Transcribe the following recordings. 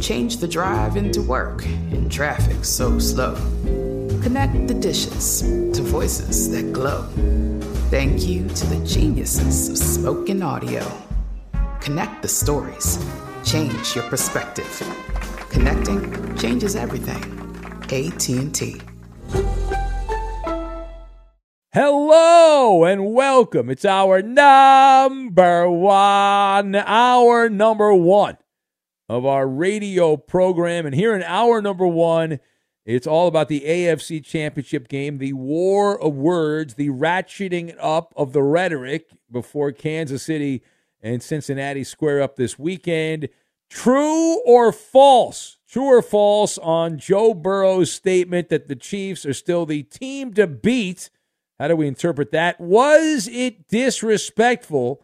Change the drive into work in traffic so slow. Connect the dishes to voices that glow. Thank you to the geniuses of spoken audio. Connect the stories. Change your perspective. Connecting changes everything. AT&T. Hello and welcome. It's hour number one, hour number one of hour radio program. And here in our number one, it's all about the AFC Championship game, the war of words, the ratcheting up of the rhetoric before Kansas City and Cincinnati square up this weekend. True or false? True or false on Joe Burrow's statement that the Chiefs are still the team to beat? How do we interpret that? Was it disrespectful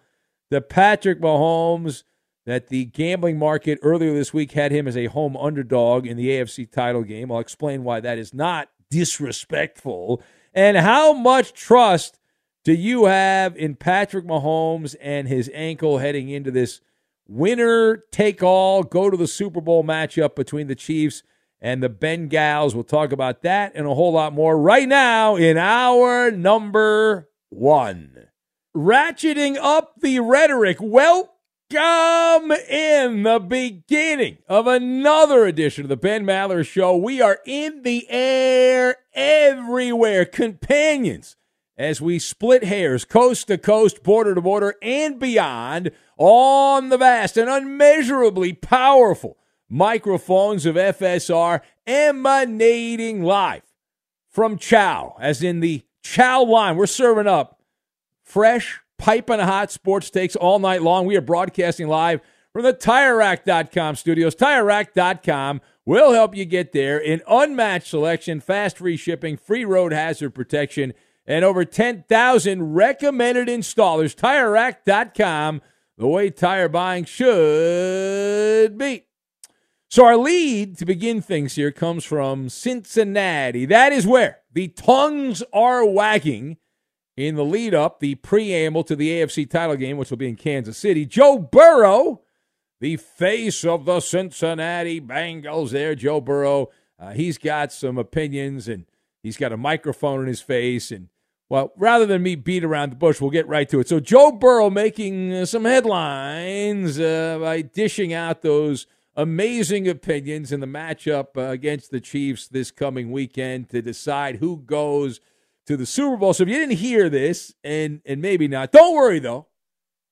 to Patrick Mahomes that the gambling market earlier this week had him as a home underdog in the AFC title game? I'll explain why that is not disrespectful. And how much trust do you have in Patrick Mahomes and his ankle heading into this winner take all, go to the Super Bowl matchup between the Chiefs and the Bengals. We'll talk about that and a whole lot more right now in hour number one. Ratcheting up the rhetoric. Welcome in the beginning of another edition of the Ben Maller Show. We are in the air everywhere, companions, as we split hairs coast to coast, border to border, and beyond on the vast and unmeasurably powerful microphones of FSR emanating live from Chow, as in the Chow line. We're serving up fresh, piping hot sports takes all night long. We are broadcasting live from the TireRack.com studios. TireRack.com will help you get there in unmatched selection, fast free shipping, free road hazard protection, and over 10,000 recommended installers. TireRack.com, the way tire buying should be. So, our lead to begin things here comes from Cincinnati. That is where the tongues are wagging in the lead up, the preamble to the AFC title game, which will be in Kansas City. Joe Burrow, the face of the Cincinnati Bengals, there. Joe Burrow, uh, he's got some opinions and he's got a microphone in his face. And, well, rather than me beat around the bush, we'll get right to it. So, Joe Burrow making uh, some headlines uh, by dishing out those amazing opinions in the matchup uh, against the Chiefs this coming weekend to decide who goes to the Super Bowl. So if you didn't hear this, and and maybe not, don't worry though.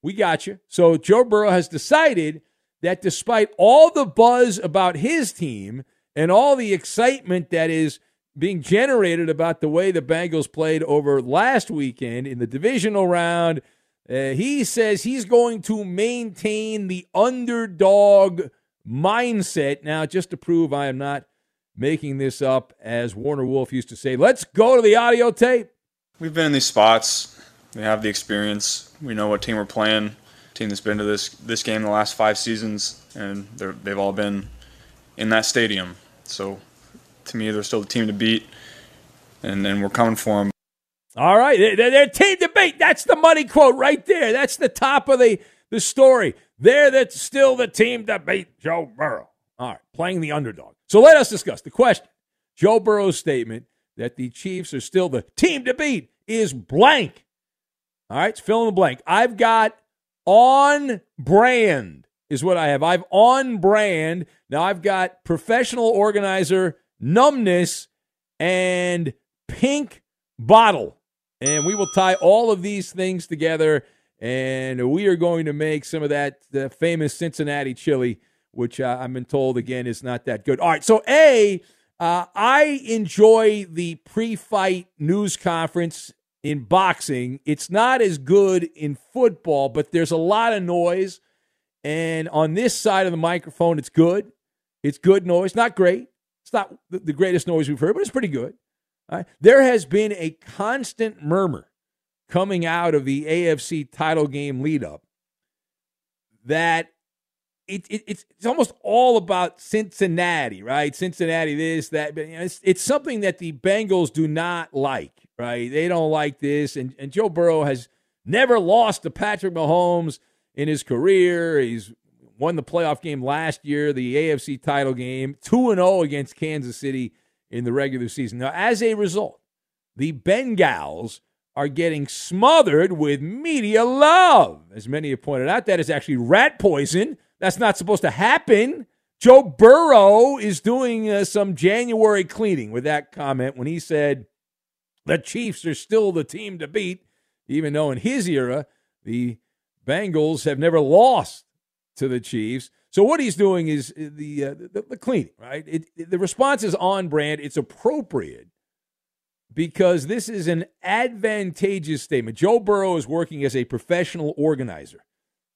We got you. So Joe Burrow has decided that despite all the buzz about his team and all the excitement that is being generated about the way the Bengals played over last weekend in the divisional round, uh, he says he's going to maintain the underdog mindset. Now, just to prove I am not making this up, as Warner Wolf used to say, let's go to the audio tape. We've been in these spots. We have the experience. We know what team we're playing. Team that's been to this this game the last five seasons, and they've all been in that stadium. So, to me, they're still the team to beat, and then we're coming for them. All right, they're, they're team to beat. That's the money quote right there. That's the top of the the story. They're the, still the team to beat Joe Burrow. All right, playing the underdog. So let us discuss the question. Joe Burrow's statement that the Chiefs are still the team to beat is blank. All right, fill in the blank. I've got on brand is what I have. I've on brand. Now I've got professional organizer, numbness, and pink bottle. And we will tie all of these things together and we are going to make some of that uh, famous Cincinnati chili, which uh, I've been told again is not that good. All right, so A, uh, I enjoy the pre fight news conference in boxing. It's not as good in football, but there's a lot of noise. And on this side of the microphone, it's good. It's good noise. Not great. It's not the greatest noise we've heard, but it's pretty good. Right? There has been a constant murmur coming out of the AFC title game lead up that it, it, it's it's almost all about Cincinnati, right? Cincinnati, this, that. But, you know, it's, it's something that the Bengals do not like, right? They don't like this. And, and Joe Burrow has never lost to Patrick Mahomes in his career. He's won the playoff game last year, the AFC title game, 2 and 0 against Kansas City in the regular season. Now, as a result, the Bengals are getting smothered with media love. As many have pointed out, that is actually rat poison. That's not supposed to happen. Joe Burrow is doing uh, some January cleaning with that comment when he said the Chiefs are still the team to beat, even though in his era, the Bengals have never lost to the Chiefs. So what he's doing is uh, the uh, the, the, cleaning, right? It, it, the response is on brand. It's appropriate because this is an advantageous statement. Joe Burrow is working as a professional organizer.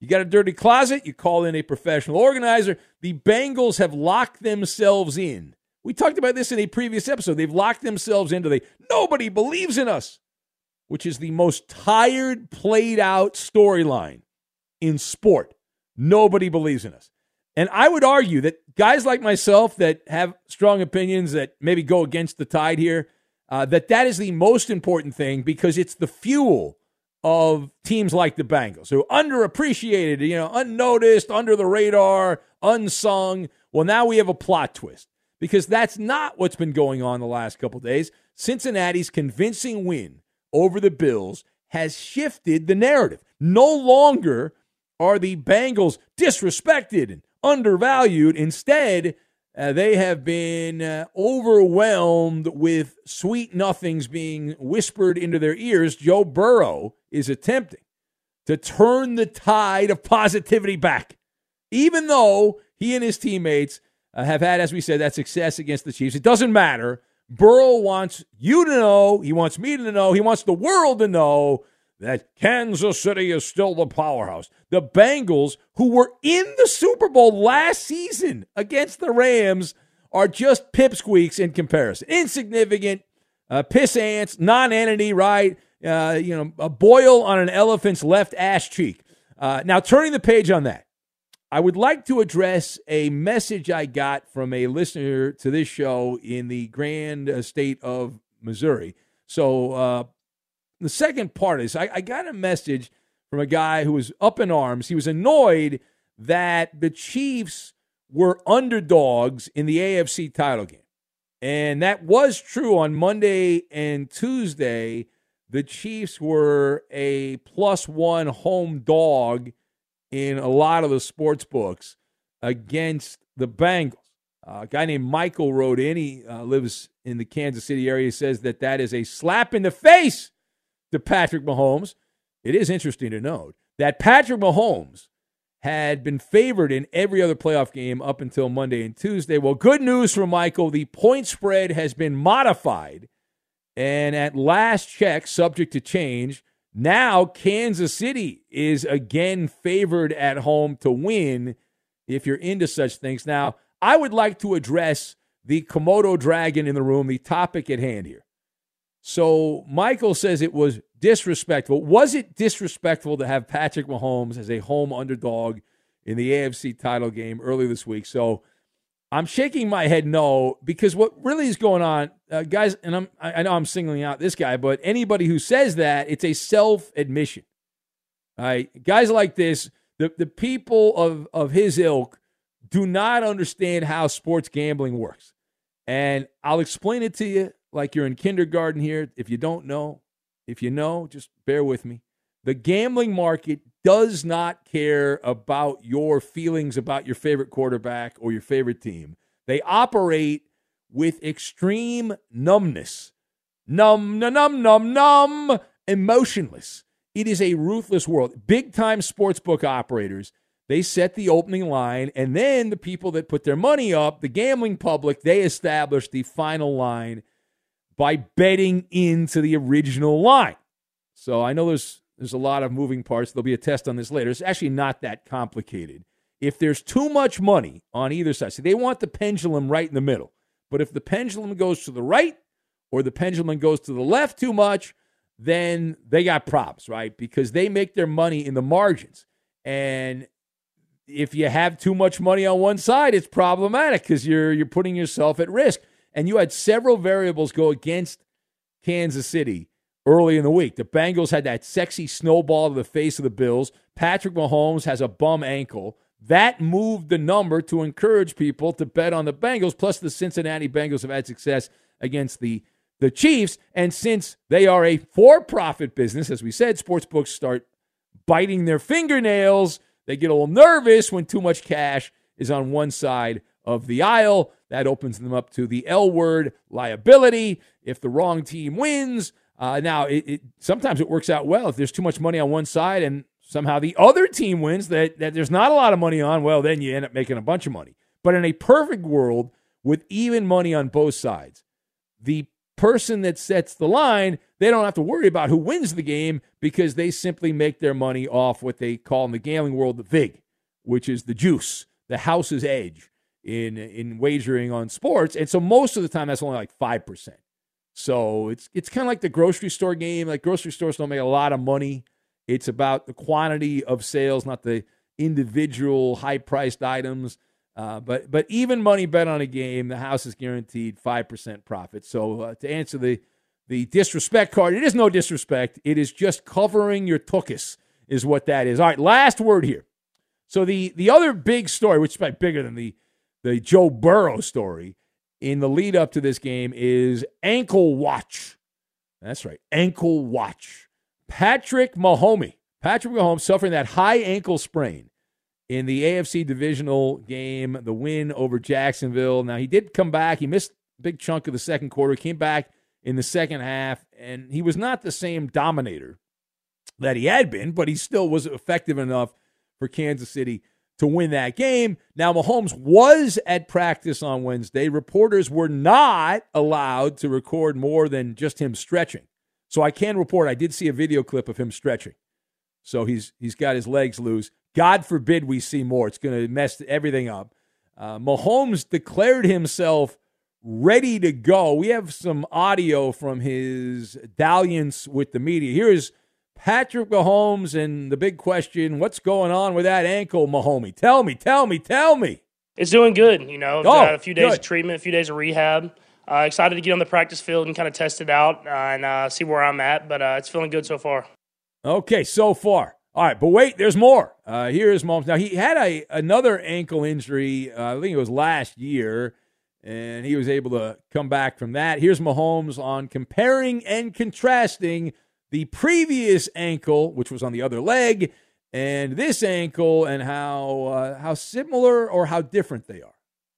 You got a dirty closet, you call in a professional organizer. The Bengals have locked themselves in. We talked about this in a previous episode. They've locked themselves into the nobody believes in us, which is the most tired, played out storyline in sport. Nobody believes in us. And I would argue that guys like myself that have strong opinions that maybe go against the tide here, uh, that that is the most important thing because it's the fuel of teams like the Bengals who underappreciated, you know, unnoticed, under the radar, unsung. Well, now we have a plot twist because that's not what's been going on the last couple days. Cincinnati's convincing win over the Bills has shifted the narrative. No longer are the Bengals disrespected and undervalued. Instead, uh, they have been uh, overwhelmed with sweet nothings being whispered into their ears. Joe Burrow is attempting to turn the tide of positivity back, even though he and his teammates uh, have had, as we said, that success against the Chiefs. It doesn't matter. Burrow wants you to know, he wants me to know, he wants the world to know that Kansas City is still the powerhouse. The Bengals, who were in the Super Bowl last season against the Rams, are just pipsqueaks in comparison. Insignificant, uh, piss ants, non-entity, right? Uh, you know, a boil on an elephant's left ass cheek. Uh, now, turning the page on that, I would like to address a message I got from a listener to this show in the grand uh, state of Missouri. So, uh, the second part is I, I got a message from a guy who was up in arms. He was annoyed that the Chiefs were underdogs in the AFC title game. And that was true on Monday and Tuesday. The Chiefs were a plus one home dog in a lot of the sports books against the Bengals. Uh, a guy named Michael wrote in. He uh, lives in the Kansas City area. He says that that is a slap in the face to Patrick Mahomes. It is interesting to note that Patrick Mahomes had been favored in every other playoff game up until Monday and Tuesday. Well, good news for Michael. The point spread has been modified. And at last check, subject to change, now Kansas City is again favored at home to win if you're into such things. Now, I would like to address the Komodo dragon in the room, the topic at hand here. So Michael says it was disrespectful. Was it disrespectful to have Patrick Mahomes as a home underdog in the AFC title game earlier this week? So I'm shaking my head no because what really is going on, uh, guys, and I'm I know I'm singling out this guy, but anybody who says that, it's a self admission. All right, guys like this, the the people of of his ilk do not understand how sports gambling works, and I'll explain it to you like you're in kindergarten here. If you don't know, if you know, just bear with me. The gambling market does not care about your feelings about your favorite quarterback or your favorite team. They operate with extreme numbness. Numb, numb, numb, numb, numb, emotionless. It is a ruthless world. Big time sportsbook operators, they set the opening line, and then the people that put their money up, the gambling public, they establish the final line by betting into the original line. So I know there's there's a lot of moving parts. There'll be a test on this later. It's actually not that complicated. If there's too much money on either side, see, they want the pendulum right in the middle. But if the pendulum goes to the right or the pendulum goes to the left too much, then they got props, right? Because they make their money in the margins. And if you have too much money on one side, it's problematic because you're you're putting yourself at risk and you had several variables go against Kansas City early in the week. The Bengals had that sexy snowball to the face of the Bills. Patrick Mahomes has a bum ankle. That moved the number to encourage people to bet on the Bengals. Plus, the Cincinnati Bengals have had success against the, the Chiefs. And since they are a for profit business, as we said, sports books start biting their fingernails. They get a little nervous when too much cash is on one side of the aisle. That opens them up to the L word liability if the wrong team wins. Uh, now, it, it, sometimes it works out well if there's too much money on one side and somehow the other team wins that, that there's not a lot of money on. Well, then you end up making a bunch of money. But in a perfect world with even money on both sides, the person that sets the line, they don't have to worry about who wins the game because they simply make their money off what they call in the gambling world the VIG, which is the juice, the house's edge in in wagering on sports. And so most of the time that's only like 5%. So it's it's kind of like the grocery store game. Like grocery stores don't make a lot of money. It's about the quantity of sales, not the individual high-priced items. Uh, but but even money bet on a game, the house is guaranteed five percent profit. So uh, to answer the the disrespect card, it is no disrespect. It is just covering your tuchus, is what that is. All right, last word here. So the the other big story, which is probably bigger than the the Joe Burrow story in the lead up to this game is ankle watch. That's right, ankle watch. Patrick Mahomes, Patrick Mahomes suffering that high ankle sprain in the AFC divisional game, the win over Jacksonville. Now he did come back. He missed a big chunk of the second quarter. Came back in the second half, and he was not the same dominator that he had been, but he still was effective enough for Kansas City to win that game. Now, Mahomes was at practice on Wednesday. Reporters were not allowed to record more than just him stretching. So I can report I did see a video clip of him stretching. So he's he's got his legs loose. God forbid we see more. It's going to mess everything up. Uh, Mahomes declared himself ready to go. We have some audio from his dalliance with the media. Here is Patrick Mahomes and the big question what's going on with that ankle, Mahomes? Tell me, tell me, tell me. It's doing good. You know, oh, a few days good. of treatment, a few days of rehab. Uh, excited to get on the practice field and kind of test it out uh, and uh, see where I'm at, but uh, it's feeling good so far. Okay, so far. All right, but wait, there's more. Uh, here is Mahomes. Now, he had a another ankle injury, uh, I think it was last year, and he was able to come back from that. Here's Mahomes on comparing and contrasting – the previous ankle, which was on the other leg, and this ankle, and how uh, how similar or how different they are.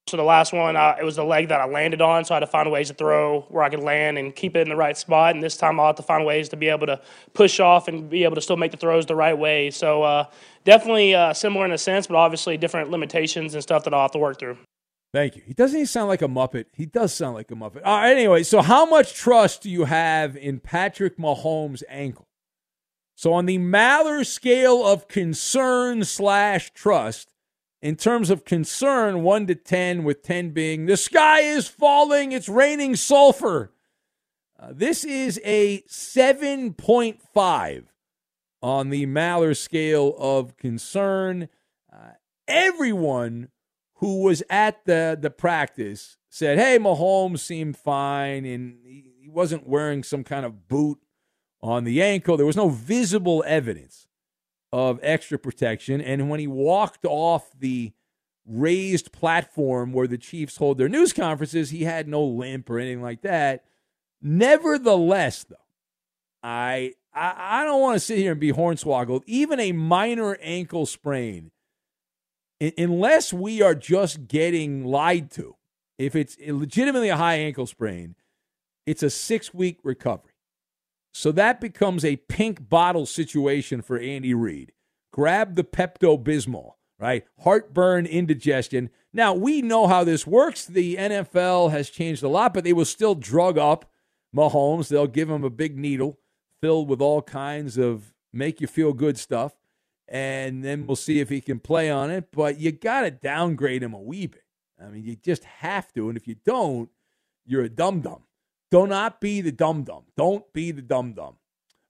So the last one, uh, it was the leg that I landed on, so I had to find ways to throw where I could land and keep it in the right spot. And this time I'll have to find ways to be able to push off and be able to still make the throws the right way. So uh, definitely uh, similar in a sense, but obviously different limitations and stuff that I'll have to work through. Thank you. He doesn't he sound like a Muppet? He does sound like a Muppet. Uh, anyway, so how much trust do you have in Patrick Mahomes' ankle? So on the Maller scale of concern slash trust, in terms of concern, 1 to 10, with 10 being the sky is falling, it's raining sulfur. Uh, this is a 7.5 on the Maller scale of concern. Uh, everyone who was at the, the practice said, hey, Mahomes seemed fine and he, he wasn't wearing some kind of boot on the ankle. There was no visible evidence of extra protection. And when he walked off the raised platform where the Chiefs hold their news conferences, he had no limp or anything like that. Nevertheless, though, I I, I don't want to sit here and be hornswoggled. Even a minor ankle sprain, unless we are just getting lied to, if it's legitimately a high ankle sprain, it's a six week recovery. So that becomes a pink bottle situation for Andy Reid. Grab the Pepto Bismol, right? Heartburn, indigestion. Now, we know how this works. The NFL has changed a lot, but they will still drug up Mahomes. They'll give him a big needle filled with all kinds of make you feel good stuff. And then we'll see if he can play on it. But you got to downgrade him a wee bit. I mean, you just have to. And if you don't, you're a dum dum. Do not be the dum dum. Don't be the dum dum.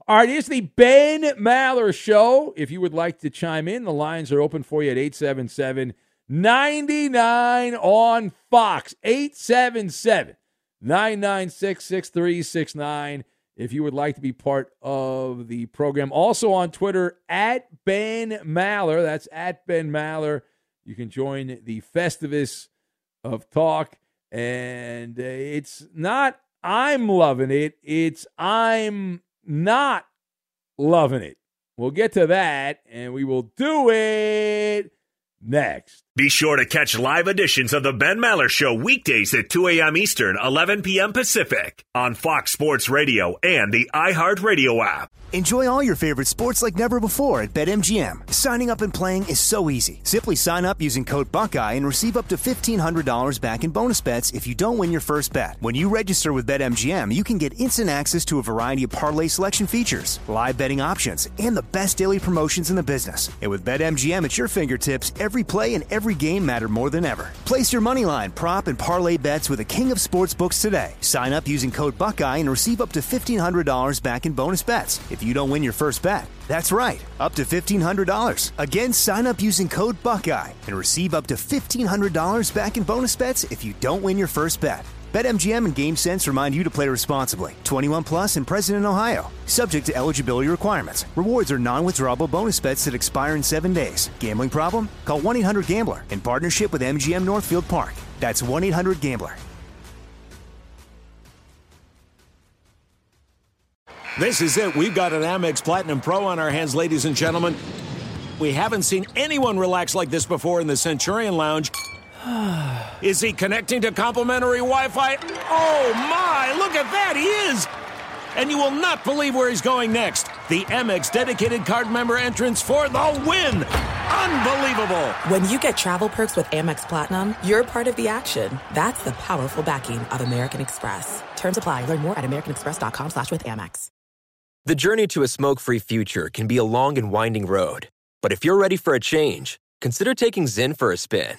All right, it's the Ben Maller Show. If you would like to chime in, the lines are open for you at 877 99 on Fox. 877 996 6369. If you would like to be part of the program, also on Twitter at Ben Maller. That's at Ben Maller. You can join the Festivus of talk. And uh, it's not I'm loving it. It's I'm not loving it. We'll get to that and we will do it next. Be sure to catch live editions of The Ben Maller Show weekdays at 2 a.m. Eastern, 11 p.m. Pacific on Fox Sports Radio and the iHeartRadio app. Enjoy all your favorite sports like never before at BetMGM. Signing up and playing is so easy. Simply sign up using code Buckeye and receive up to $1,500 back in bonus bets if you don't win your first bet. When you register with BetMGM, you can get instant access to a variety of parlay selection features, live betting options, and the best daily promotions in the business. And with BetMGM at your fingertips, every play and every game matter more than ever. Place your moneyline, prop, and parlay bets with the king of sportsbooks today. Sign up using code Buckeye and receive up to $1,500 back in bonus bets if you don't win your first bet. That's right, up to $1,500. Again, sign up using code Buckeye and receive up to $1,500 back in bonus bets if you don't win your first bet. BetMGM and GameSense remind you to play responsibly. 21 plus and present in Ohio. Subject to eligibility requirements. Rewards are non-withdrawable bonus bets that expire in seven days. Gambling problem? Call 1-800-GAMBLER in partnership with MGM Northfield Park. That's 1-800-GAMBLER. This is it. We've got an Amex Platinum Pro on our hands, ladies and gentlemen. We haven't seen anyone relax like this before in the Centurion Lounge. Is he connecting to complimentary Wi Fi? Oh my, look at that, he is! And you will not believe where he's going next. The Amex dedicated card member entrance for the win! Unbelievable! When you get travel perks with Amex Platinum, you're part of the action. That's the powerful backing of American Express. Terms apply. Learn more at americanexpress.com slash with Amex. The journey to a smoke-free future can be a long and winding road. But if you're ready for a change, consider taking Zyn for a spin.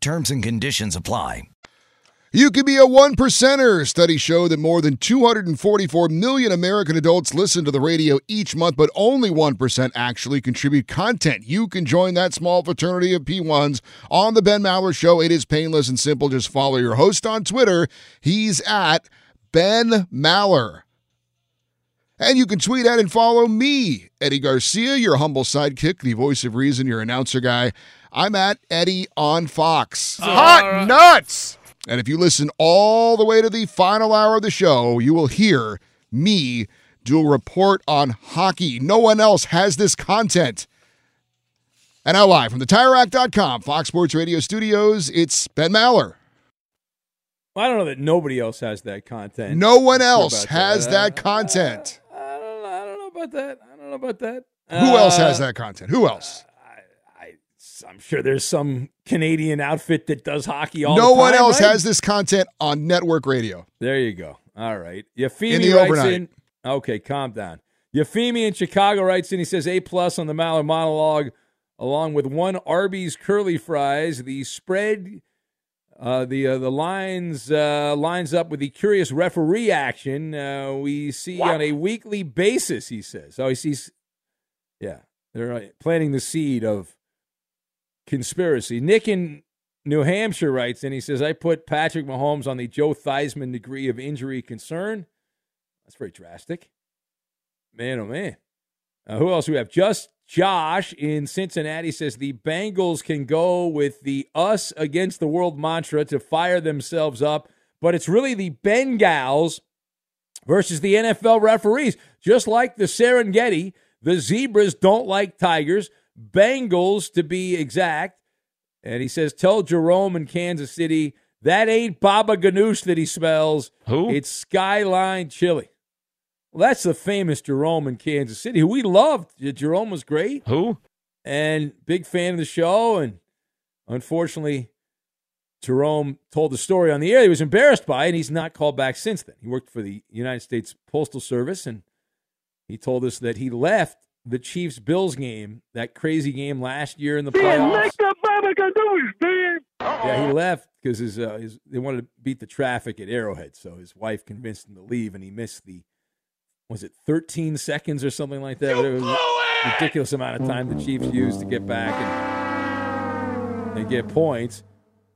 Terms and conditions apply. You could be a one percenter. Studies show that more than 244 million American adults listen to the radio each month, but only 1% actually contribute content. You can join that small fraternity of P1s on The Ben Maller Show. It is painless and simple. Just follow your host on Twitter. He's at Ben Maller. And you can tweet at and follow me, Eddie Garcia, your humble sidekick, the voice of reason, your announcer guy. I'm at Eddie on Fox. Hot nuts! And if you listen all the way to the final hour of the show, you will hear me do a report on hockey. No one else has this content. And now, live from the TireRack.com, Fox Sports Radio studios, it's Ben Maller. I don't know that nobody else has that content. No one else has that. that content. I don't, know, I don't know about that. I don't know about that. Who else Uh, has that content? Who else? I'm sure there's some Canadian outfit that does hockey all no the time. one else right? has this content on network radio. There you go. All right. Yafimi In the writes overnight. in. Okay, calm down. Yafimi in Chicago writes in. He says A plus on the Maller monologue, along with one Arby's curly fries. The spread, uh, the uh, the lines uh, lines up with the curious referee action uh, we see on a weekly basis. He says. Oh, he sees. Yeah, they're uh, planting the seed of conspiracy. Nick in New Hampshire writes and He says, "I put Patrick Mahomes on the Joe Theismann degree of injury concern." That's very drastic. Man, oh man. Uh, who else we have? Just Josh in Cincinnati says the Bengals can go with the us against the world mantra to fire themselves up, but it's really the Bengals versus the NFL referees. Just like the Serengeti, the zebras don't like tigers, Bengals to be exact. And he says, Tell Jerome in Kansas City, that ain't Baba Ganoush that he smells. Who? It's Skyline Chili. Well, that's the famous Jerome in Kansas City, who we loved. Jerome was great Who? and big fan of the show. And unfortunately, Jerome told the story on the air he was embarrassed by, it, and he's not called back since then. He worked for the United States Postal Service, and he told us that he left the Chiefs Bills game, that crazy game last year in the playoffs. Yeah, he left because his, uh, his they wanted to beat the traffic at Arrowhead, so his wife convinced him to leave, and he missed the was it 13 seconds or something like that? Whatever, it was a ridiculous amount of time the Chiefs used to get back and, and get points.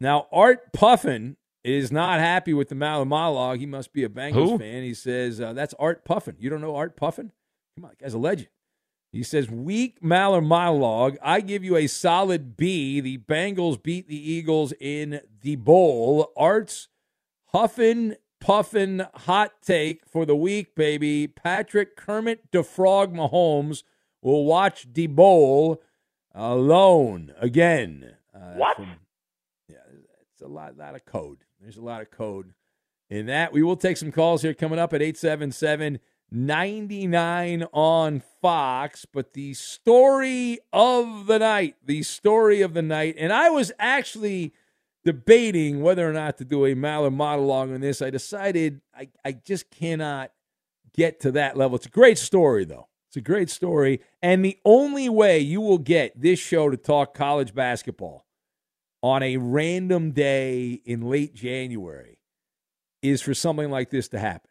Now Art Puffin is not happy with the Maller monologue. He must be a Bengals Who? fan. He says uh, that's Art Puffin. You don't know Art Puffin? Come on, the guy's a legend. He says, weak Maller monologue. I give you a solid B. The Bengals beat the Eagles in the bowl. Art's huffin, puffin, hot take for the week, baby. Patrick Kermit DeFrog Mahomes will watch the bowl alone again. Uh, What? from- yeah, it's a lot, lot of code. There's a lot of code in that. We will take some calls here coming up at 877 99 on Fox. But the story of the night, the story of the night, and I was actually debating whether or not to do a Maller monologue on this. I decided I, I just cannot get to that level. It's a great story, though. It's a great story. And the only way you will get this show to talk college basketball on a random day in late January is for something like this to happen.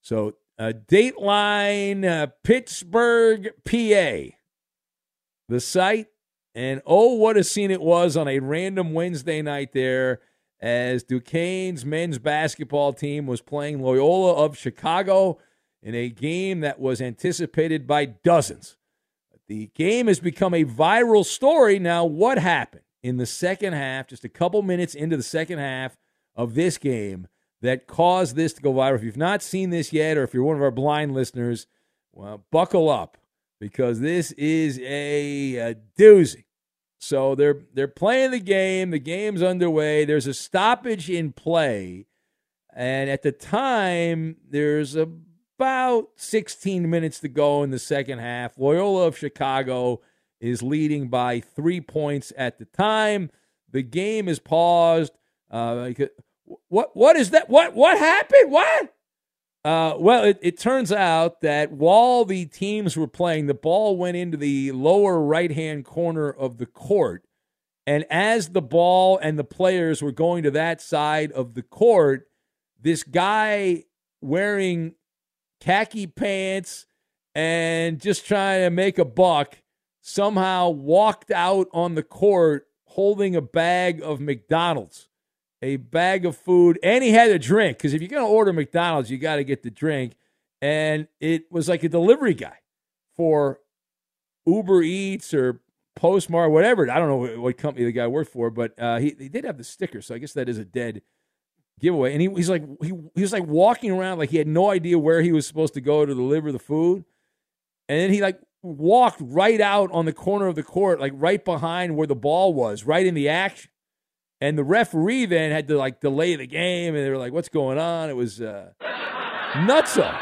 So, uh, Dateline, uh, Pittsburgh, PA, the site. And oh, what a scene it was on a random Wednesday night there as Duquesne's men's basketball team was playing Loyola of Chicago in a game that was anticipated by dozens. The game has become a viral story. Now, what happened in the second half, just a couple minutes into the second half of this game? That caused this to go viral. If you've not seen this yet, or if you're one of our blind listeners, well, buckle up because this is a, a doozy. So they're they're playing the game. The game's underway. There's a stoppage in play, and at the time, there's about 16 minutes to go in the second half. Loyola of Chicago is leading by three points at the time. The game is paused. Uh, what what is that? What what happened? What? Uh, well, it, it turns out that while the teams were playing, the ball went into the lower right hand corner of the court. And as the ball and the players were going to that side of the court, this guy wearing khaki pants and just trying to make a buck somehow walked out on the court holding a bag of McDonald's a bag of food, and he had a drink. Because if you're going to order McDonald's, you got to get the drink. And it was like a delivery guy for Uber Eats or Postmates, whatever. I don't know what company the guy worked for, but uh, he, he did have the sticker, so I guess that is a dead giveaway. And he, he's like he, he was like walking around like he had no idea where he was supposed to go to deliver the food, and then he like walked right out on the corner of the court, like right behind where the ball was, right in the action. And the referee then had to like delay the game, and they were like, "What's going on?" It was uh, nutso,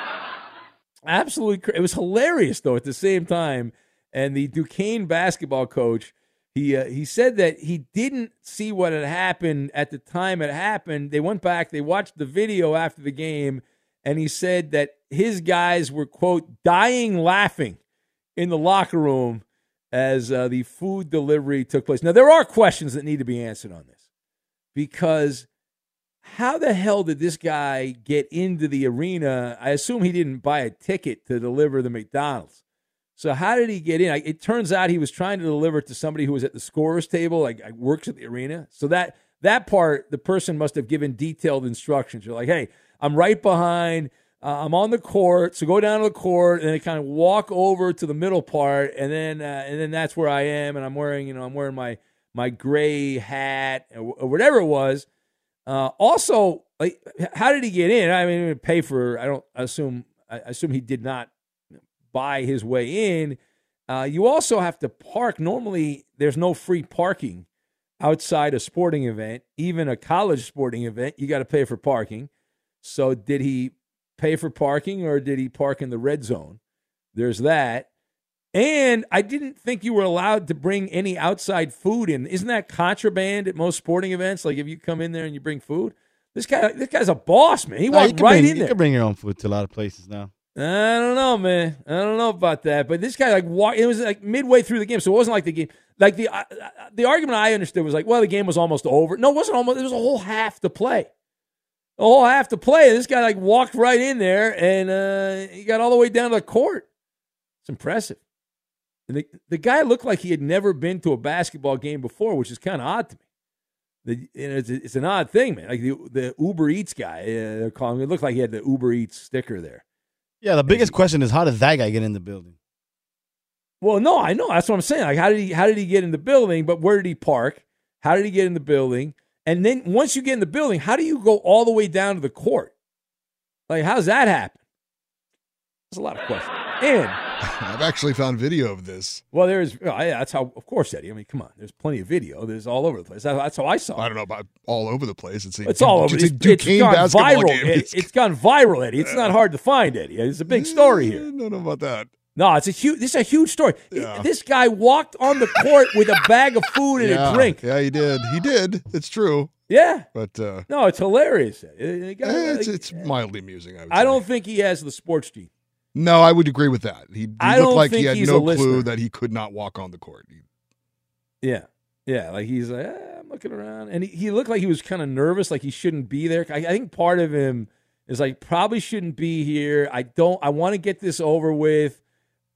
absolutely. Cra- it was hilarious though at the same time. And the Duquesne basketball coach, he uh, he said that he didn't see what had happened at the time it happened. They went back, they watched the video after the game, and he said that his guys were quote dying laughing in the locker room as uh, the food delivery took place. Now there are questions that need to be answered on this because how the hell did this guy get into the arena? I assume he didn't buy a ticket to deliver the McDonald's. So how did he get in? It turns out he was trying to deliver to somebody who was at the scorer's table, like works at the arena. So that that part, the person must have given detailed instructions. You're like, hey, I'm right behind. Uh, I'm on the court, so go down to the court and then kind of walk over to the middle part, and then uh, and then that's where I am, and I'm wearing you know I'm wearing my my gray hat or whatever it was. Uh, also, like, how did he get in? I mean, pay for. I don't assume. I assume he did not buy his way in. Uh, you also have to park. Normally, there's no free parking outside a sporting event, even a college sporting event. You got to pay for parking. So, did he pay for parking or did he park in the red zone? There's that. And I didn't think you were allowed to bring any outside food in. Isn't that contraband at most sporting events? Like if you come in there and you bring food, this guy, this guy's a boss, man. He walked right bring, in you there. You can bring your own food to a lot of places now. I don't know, man. I don't know about that. But this guy, like, walk, it was like midway through the game, so it wasn't like the game. Like the uh, the argument I understood was like, well, the game was almost over. No, it wasn't almost. It was a whole half to play. A whole half to play. This guy like walked right in there and uh, he got all the way down to the court. It's impressive. The, the guy looked like he had never been to a basketball game before, which is kind of odd to me. The, it's, it's, an odd thing, man. Like the, the Uber Eats guy, uh, they're calling. It looked like he had the Uber Eats sticker there. Yeah, the biggest he, question is how did that guy get in the building? Well, no, I know that's what I'm saying. Like, how did he? How did he get in the building? But where did he park? How did he get in the building? And then once you get in the building, how do you go all the way down to the court? Like, how's that happen? There's a lot of questions. And I've actually found video of this. Well, there's that's how. Of course, Eddie. I mean, come on. There's plenty of video. There's all over the place. That's how I saw. It. I don't know about all over the place. It's, a, it's all over. It's, it's, it's gone viral. It, it's gone viral, Eddie. It's not hard to find, Eddie. It's a big story here. I don't know about that. No, it's a huge. This is a huge story. Yeah. This guy walked on the court with a bag of food and yeah. a drink. Yeah, he did. He did. It's true. Yeah, but uh, no, it's hilarious. Guy, it's, it's mildly amusing. I, I don't think he has the sports gene. No, I would agree with that. He, he looked like he had no clue that he could not walk on the court. He, yeah. Yeah. Like he's like, eh, I'm looking around. And he, he looked like he was kind of nervous, like he shouldn't be there. I, I think part of him is like, probably shouldn't be here. I don't, I want to get this over with.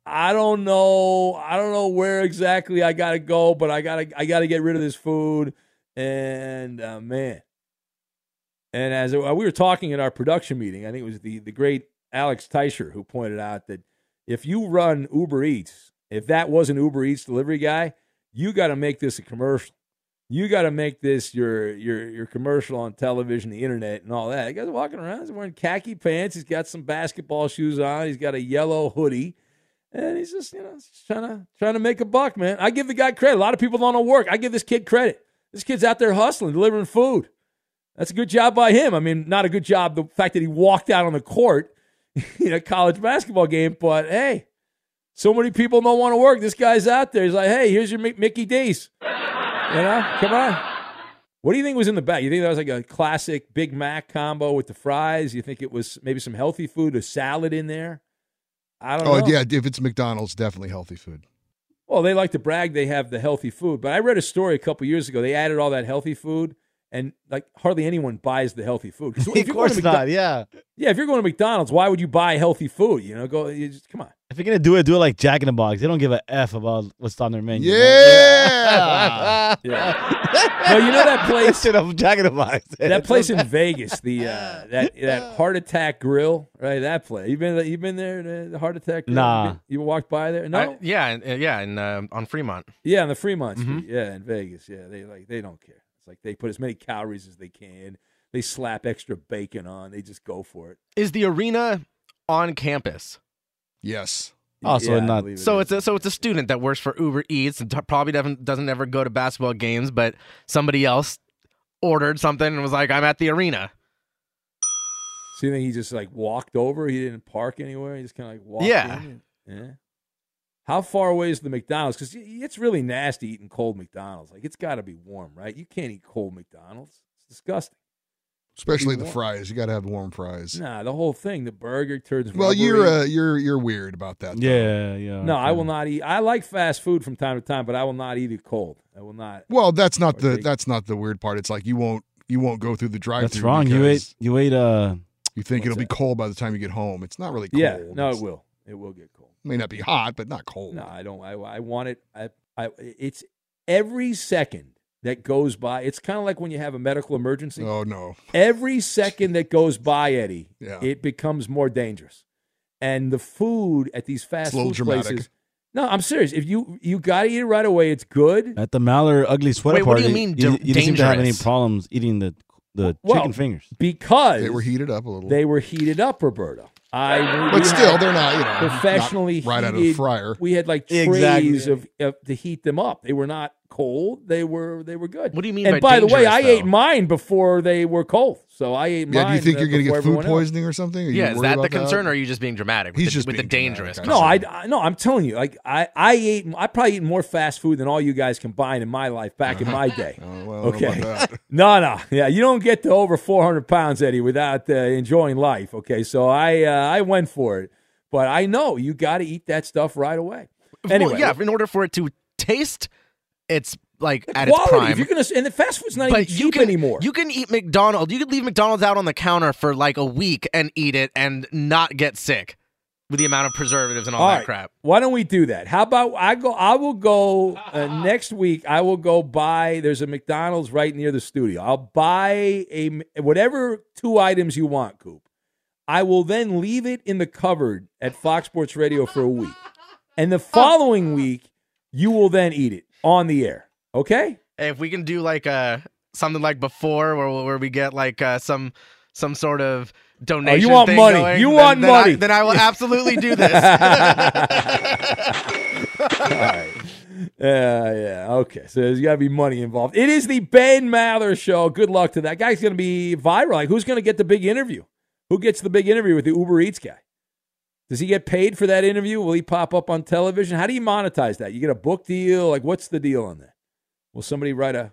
I don't know. I don't know where exactly I got to go, but I got to, I got to get rid of this food. And uh, man. And as we were talking at our production meeting, I think it was the, the great Alex Teicher who pointed out that if you run Uber Eats, if that was an Uber Eats delivery guy, you got to make this a commercial. You got to make this your your your commercial on television, the internet, and all that. The guy's walking around. He's wearing khaki pants. He's got some basketball shoes on. He's got a yellow hoodie, and he's just you know just trying to trying to make a buck, man. I give the guy credit. A lot of people don't know work. I give this kid credit. This kid's out there hustling, delivering food. That's a good job by him. I mean, not a good job the fact that he walked out on the court in a college basketball game, but hey, so many people don't want to work. This guy's out there. He's like, hey, here's your Mickey D's. You know, come on. What do you think was in the bag? You think that was like a classic Big Mac combo with the fries? You think it was maybe some healthy food, a salad in there? I don't know. Oh know. yeah, if it's McDonald's, definitely healthy food. Well, they like to brag they have the healthy food, but I read a story a couple years ago. They added all that healthy food, and like hardly anyone buys the healthy food. 'Cause if of course to not. Yeah. yeah. If you're going to McDonald's, why would you buy healthy food? You know, go. You just, come on. If you're gonna do it, do it like Jack in the Box. They don't give a f about what's on their menu. Yeah. Yeah. no, you know that place. Shit, I'm Jack in the Box. that place in Vegas, the uh, that that Heart Attack Grill, right? That place. You been you been there? The, the Heart Attack Grill? Nah. You, been- you walked by there? No. I- yeah, and- uh, yeah, and uh, on Fremont. yeah, on the Fremont Mhm. Street. Yeah, in Vegas. Yeah, they like they don't care. It's like they put as many calories as they can. They slap extra bacon on. They just go for it. Is the arena on campus? Yes. Oh, so Yeah, not- it So is. it's a, so it's a student that works for Uber Eats and t- probably doesn't doesn't ever go to basketball games, but somebody else ordered something and was like, "I'm at the arena." So you think he just like walked over? He didn't park anywhere. He just kind of like walked. Yeah. in and- yeah. How far away is the McDonald's? Because it's really nasty eating cold McDonald's. Like it's got to be warm, right? You can't eat cold McDonald's. It's disgusting. Especially the warm. fries. You got to have warm fries. Nah, the whole thing. The burger turns. Well, you're uh, you're you're weird about that. though. Yeah, yeah. no, I will not eat. I like fast food from time to time, but I will not eat it cold. I will not. Well, that's not the take- that's not the weird part. It's like you won't you won't go through the drive-through. That's wrong. You ate. You ate. Uh, You think it'll be cold by the time you get home. It's not really cold. Yeah, no, It's- it will. It will get cold. May not be hot, but not cold. No, I don't. I, I want it. I, I, it's every second that goes by. It's kind of like when you have a medical emergency. Oh no. Every second that goes by, Eddie, Yeah. it becomes more dangerous. And the food at these fast food dramatic. places. No, I'm serious. If you you got to eat it right away, it's good. at the Maller Ugly Sweater Wait, what do you mean you, da- you didn't seem to have any problems eating the the Well, chicken fingers. because They were heated up a little. They were heated up, Roberto. I, But still, they're not, you know, professionally not right out of the fryer. We had like trays Exactly. of, of to heat them up. They were not cold. They were they were good. What do you mean And by by the way, dangerous, I though? ate mine before they were cold. So I ate mine. yeah, do you think uh, you're going to get food everyone else. poisoning or something? Are you Yeah, is that the about concern, or are you just being dramatic? With He's the, just with the dangerous. dramatic, No. I, I no, I'm telling you, like I, I ate, I probably eat more fast food than all you guys combined in my life back in my day. Oh, well, I don't know okay, about that. no, no, yeah, you don't get to over 400 pounds, Eddie, without uh, enjoying life. Okay, so I, uh, I went for it, but I know you got to eat that stuff right away. Anyway, well, yeah, in order for it to taste, it's like at quality. its prime. If you're gonna, and the fast food's not but even you cheap can, anymore. You can eat McDonald's. You could leave McDonald's out on the counter for like a week and eat it and not get sick with the amount of preservatives and all, All that right. crap. Why don't we do that? How about I go? I will go uh, next week. I will go buy. There's a McDonald's right near the studio. I'll buy a whatever two items you want, Coop. I will then leave it in the cupboard at Fox Sports Radio for a week, and the following week you will then eat it on the air. Okay? If we can do like uh something like before, where where we get like uh, some some sort of donation. Oh, you want money. going, You then- want then money. I, then I will absolutely do this. All right. Yeah, yeah. Okay. So there's got to be money involved. It is the Ben Maller show. Good luck to that guy's going to be viral. Like, who's going to get the big interview? Who gets the big interview with the Uber Eats guy? Does he get paid for that interview? Will he pop up on television? How do you monetize that? You get a book deal? Like, what's the deal on that? Will somebody write a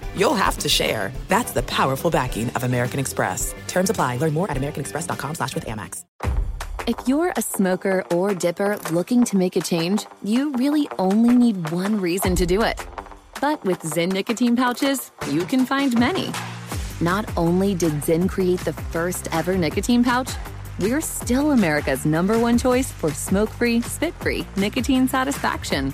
you'll have to share. That's the powerful backing of American Express. Terms apply. Learn more at americanexpress.com slash with Amex. If you're a smoker or dipper looking to make a change, you really only need one reason to do it. But with Zyn nicotine pouches, you can find many. Not only did Zyn create the first ever nicotine pouch, we're still America's number one choice for smoke free, spit free nicotine satisfaction.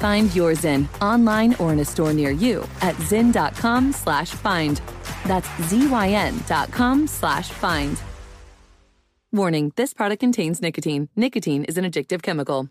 Find your Zyn online or in a store near you at zyn.com slash find. That's Z-Y-N dot com slash find. Warning, this product contains nicotine. Nicotine is an addictive chemical.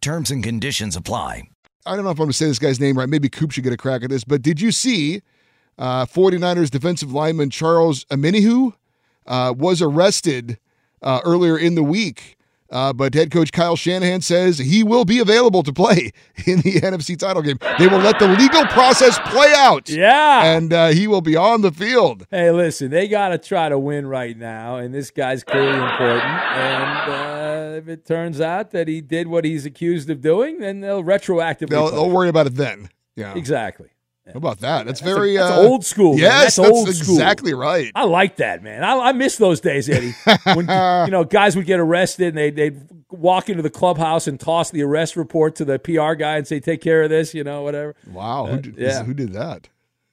Terms and conditions apply. I don't know if I'm going to say this guy's name right. Maybe Coop should get a crack at this. But did you see uh, 49ers defensive lineman Charles Omenihu uh, was arrested uh, earlier in the week? Uh, but head coach Kyle Shanahan says he will be available to play in the NFC title game. They will let the legal process play out. Yeah. And uh, he will be on the field. Hey, listen, they got to try to win right now, and this guy's clearly important. And uh, if it turns out that he did what he's accused of doing, then they'll retroactively. They'll, they'll worry about it then. Yeah. Exactly. How about that? That's That's a- very that's uh, old school. Yes, that's, old school. exactly right. I like that, man. I, I miss those days, Eddie. when you know guys would get arrested and they they'd walk into the clubhouse and toss the arrest report to the PR guy and say, "Take care of this," you know, whatever. Wow. Uh, who, did, yeah. who did that?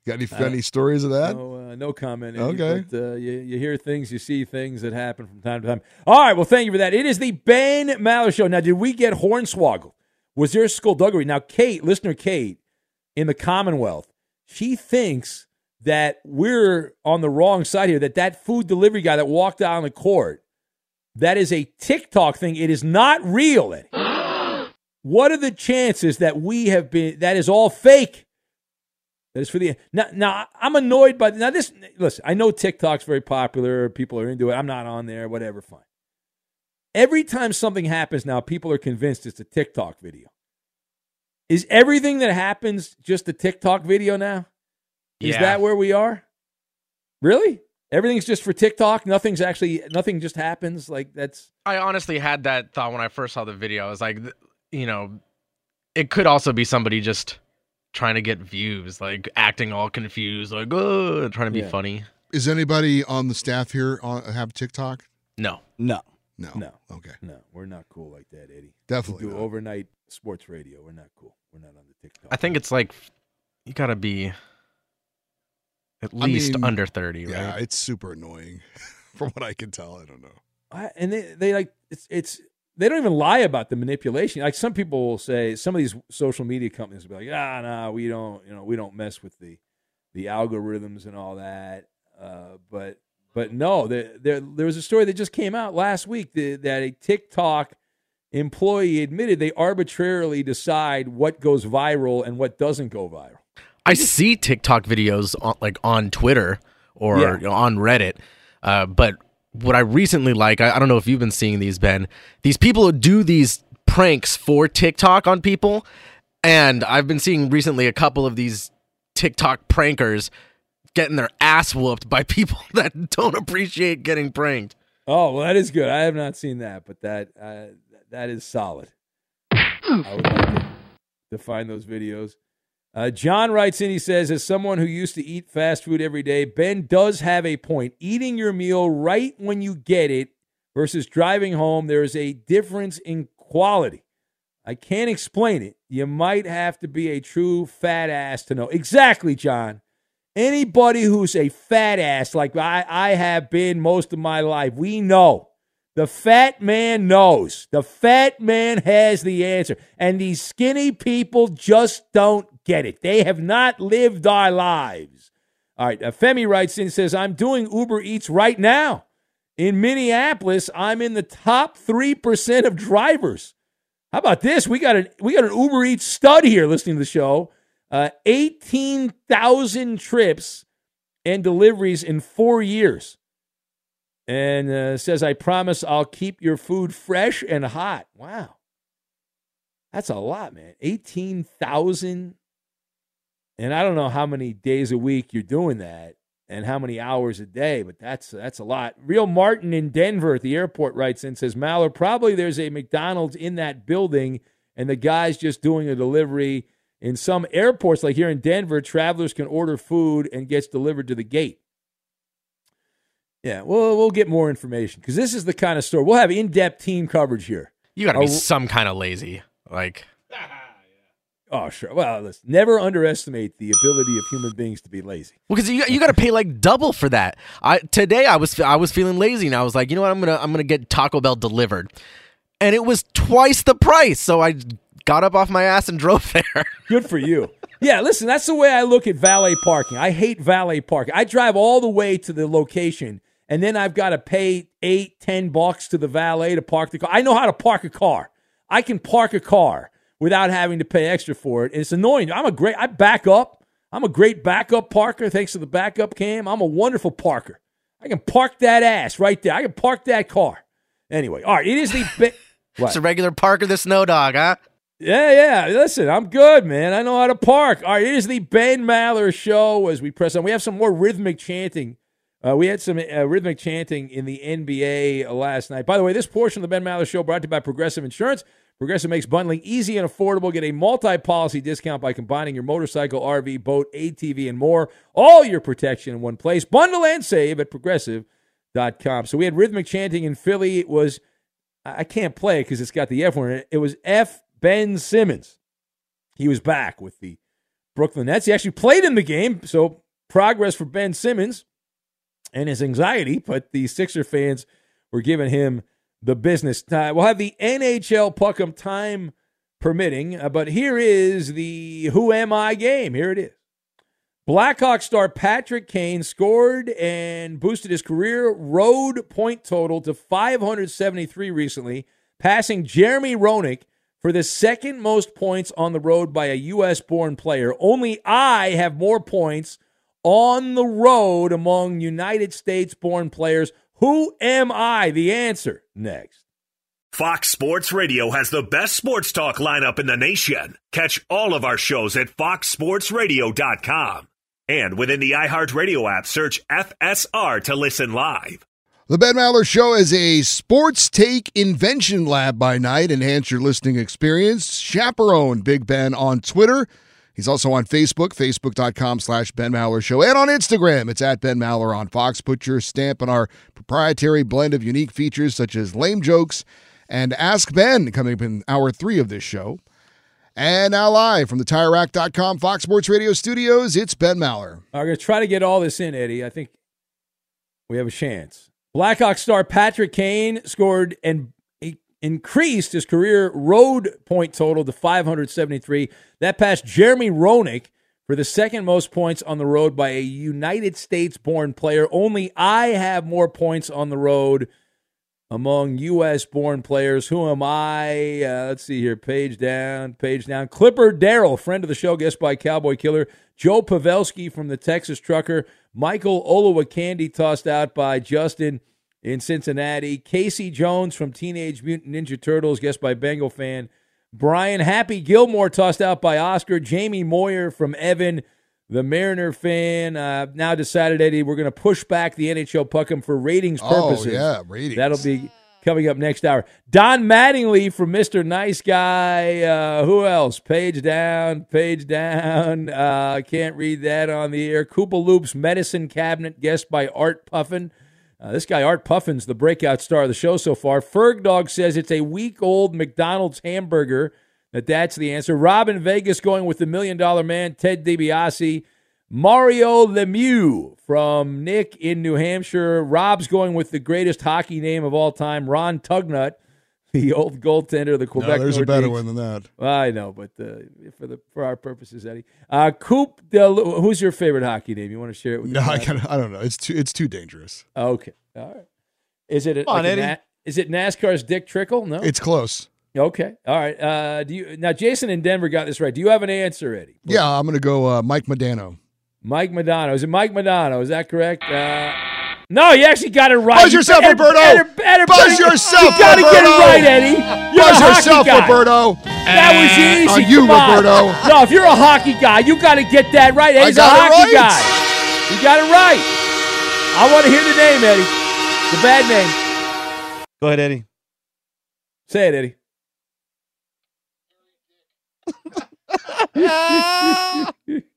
Got any, got Uh, any stories of that? No, uh, no comment. Eddie, Okay. But, uh, you, you hear things, you see things that happen from time to time. All right. Well, thank you for that. It is the Ben Maller Show. Now, did we get Hornswoggle? Was there a skullduggery? Now, Kate, listener Kate, in the Commonwealth, she thinks that we're on the wrong side here. That that food delivery guy that walked out on the court, that is a TikTok thing. It is not real, Eddie. what are the chances that we have been? That is all fake. That is for the now. Now I'm annoyed by now. This listen. I know TikTok's very popular. People are into it. I'm not on there. Whatever. Fine. Every time something happens now, people are convinced it's a TikTok video. Is everything that happens just a TikTok video now? Is Yeah. that where we are? Really? Everything's just for TikTok. Nothing's actually nothing just happens. Like that's I honestly had that thought when I first saw the video. I was like, you know, it could also be somebody just trying to get views, like acting all confused, like oh, trying to be Yeah. funny. Is anybody on the staff here on, have TikTok? No. No. No. no. Okay. No, we're not cool like that, Eddie. Definitely We do not. overnight sports radio. We're not cool. We're not on the TikTok. I think it's like you gotta be at I least mean, under thirty, Yeah, right? it's super annoying from what I can tell. I don't know. I, and they, they like it's it's they don't even lie about the manipulation. Like some people will say, some of these social media companies will be like, ah, no, we don't, you know, we don't mess with the the algorithms and all that. Uh, but but no, there, there there was a story that just came out last week that, that a TikTok employee admitted they arbitrarily decide what goes viral and what doesn't go viral. I see TikTok videos on, like on Twitter or Yeah. you know, on Reddit, uh, but what I recently like, I, I don't know if you've been seeing these, Ben. These people who do these pranks for TikTok on people, and I've been seeing recently a couple of these TikTok prankers getting their ass whooped by people that don't appreciate getting pranked. Oh well, that is good. I have not seen that, but that uh, that is solid. I would like to, to find those videos. Uh, John writes in. He says, "As someone who used to eat fast food every day, Ben does have a point. Eating your meal right when you get it versus driving home, there is a difference in quality. I can't explain it. You might have to be a true fat ass to know exactly, John." Anybody who's a fat ass like I, I have been most of my life, we know. The fat man knows. The fat man has the answer. And these skinny people just don't get it. They have not lived our lives. All right. Uh, Femi writes in says, I'm doing Uber Eats right now. In Minneapolis, I'm in the top 3% of drivers. How about this? We got an we got an Uber Eats stud here listening to the show. Uh, 18,000 trips and deliveries in four years. And uh, says, I promise I'll keep your food fresh and hot. Wow. That's a lot, man. 18,000. And I don't know how many days a week you're doing that and how many hours a day, but that's that's a lot. Real Martin in Denver at the airport writes in says, Maller, probably there's a McDonald's in that building and the guy's just doing a delivery. In some airports, like here in Denver, travelers can order food and gets delivered to the gate. Yeah, well, we'll get more information because this is the kind of story we'll have in-depth team coverage here. You got to be some kind of lazy, like. Oh, sure. Well, listen, never underestimate the ability of human beings to be lazy. Well, because you you got to pay like double for that. I today I was I was feeling lazy and I was like, you know what, I'm gonna I'm gonna get Taco Bell delivered, and it was twice the price. So I got up off my ass and drove there. Good for you. Yeah, listen, that's the way I look at valet parking. I hate valet parking. I drive all the way to the location, and then I've got to pay eight, ten bucks to the valet to park the car. I know how to park a car. I can park a car without having to pay extra for it. And it's annoying. I'm a great. I back up. I'm a great backup parker. Thanks to the backup cam, I'm a wonderful parker. I can park that ass right there. I can park that car. Anyway, all right. It is the. What? It's a regular Parker the Snow Dog, huh? Yeah, yeah. Listen, I'm good, man. I know how to park. All right, it is the Ben Maller show as we press on. We have some more rhythmic chanting. Uh, we had some uh, rhythmic chanting in the NBA last night. By the way, this portion of the Ben Maller show brought to you by Progressive Insurance. Progressive makes bundling easy and affordable. Get a multi-policy discount by combining your motorcycle, RV, boat, ATV, and more. All your protection in one place. Bundle and save at progressive.com. So we had rhythmic chanting in Philly. It was I can't play it because it's got the F word in it. It was F. Ben Simmons. He was back with the Brooklyn Nets. He actually played in the game, so progress for Ben Simmons and his anxiety, but the Sixer fans were giving him the business. Uh, we'll have the NHL Puck'em time permitting, uh, but here is the Who Am I game. Here it is. Blackhawk star Patrick Kane scored and boosted his career road point total to 573 recently, passing Jeremy Roenick for the second most points on the road by a U.S. born player. Only I have more points on the road among United States born players. Who am I? The answer next. Fox Sports Radio has the best sports talk lineup in the nation. Catch all of our shows at foxsportsradio.com. And within the iHeartRadio app, search FSR to listen live. The Ben Maller Show is a sports take invention lab by night. Enhance your listening experience. Chaperone Big Ben on Twitter. He's also on Facebook, facebook.com slash Ben Maller Show. And on Instagram, it's at Ben Maller on Fox. Put your stamp on our proprietary blend of unique features such as lame jokes and Ask Ben coming up in hour three of this show. And now live from the TireRack.com Fox Sports Radio studios, it's Ben Maller. I'm going to try to get all this in, Eddie. I think we have a chance. Blackhawk star Patrick Kane scored and increased his career road point total to 573. That passed Jeremy Roenick for the second most points on the road by a United States born player. Only I have more points on the road among U.S. born players. Who am I? Uh, let's see here. Page down, page down. Clipper Darrell, friend of the show, guest by Cowboy Killer. Joe Pavelski from the Texas Trucker. Michael Olowokandi tossed out by Justin in Cincinnati. Casey Jones from Teenage Mutant Ninja Turtles, guest by Bengal fan. Brian Happy Gilmore tossed out by Oscar. Jamie Moyer from Evan, the Mariner fan. Uh, now decided, Eddie, we're going to push back the NHL Puck'em for ratings purposes. Oh, yeah, ratings. That'll be coming up next hour. Don Mattingly from Mr. Nice Guy. Uh, who else? Page down, page down. Uh, can't read that on the air. Koopa Loop's Medicine Cabinet, guest by Art Puffin. Uh, this guy, Art Puffin's the breakout star of the show so far. Ferg Dog says it's a week old McDonald's hamburger. That that's the answer. Robin Vegas going with the million dollar man, Ted DiBiase. Mario Lemieux from Nick in New Hampshire. Rob's going with the greatest hockey name of all time, Ron Tugnutt, the old goaltender of the Quebec. No, there's Nordiques. a better one than that. I know, but uh, for the for our purposes, Eddie. Uh, Coop, Del- who's your favorite hockey name? You want to share it with? No, I, crowd? can, I don't know. It's too it's too dangerous. Okay, all right. Is it a, Come on, like a Eddie. Na- is it NASCAR's Dick Trickle? No, It's close. okay. All right. Uh, do you now? Jason in Denver got this right. Do you have an answer, Eddie? Yeah, I'm going to go uh, Mike Modano. Mike Madonna. Is it Mike Madonna? Is that correct? No, you actually got it right. Buzz You yourself, better- Roberto. better- better- Buzz yourself, You got to get it right, Eddie. You're Buzz a yourself, guy. Roberto. That was easy. Are you, Come on. Roberto? No, if you're a hockey guy, you got to get that right. I got a it hockey right. guy. You got it right. I want to hear the name, Eddie. The bad name. Go ahead, Eddie. Say it, Eddie.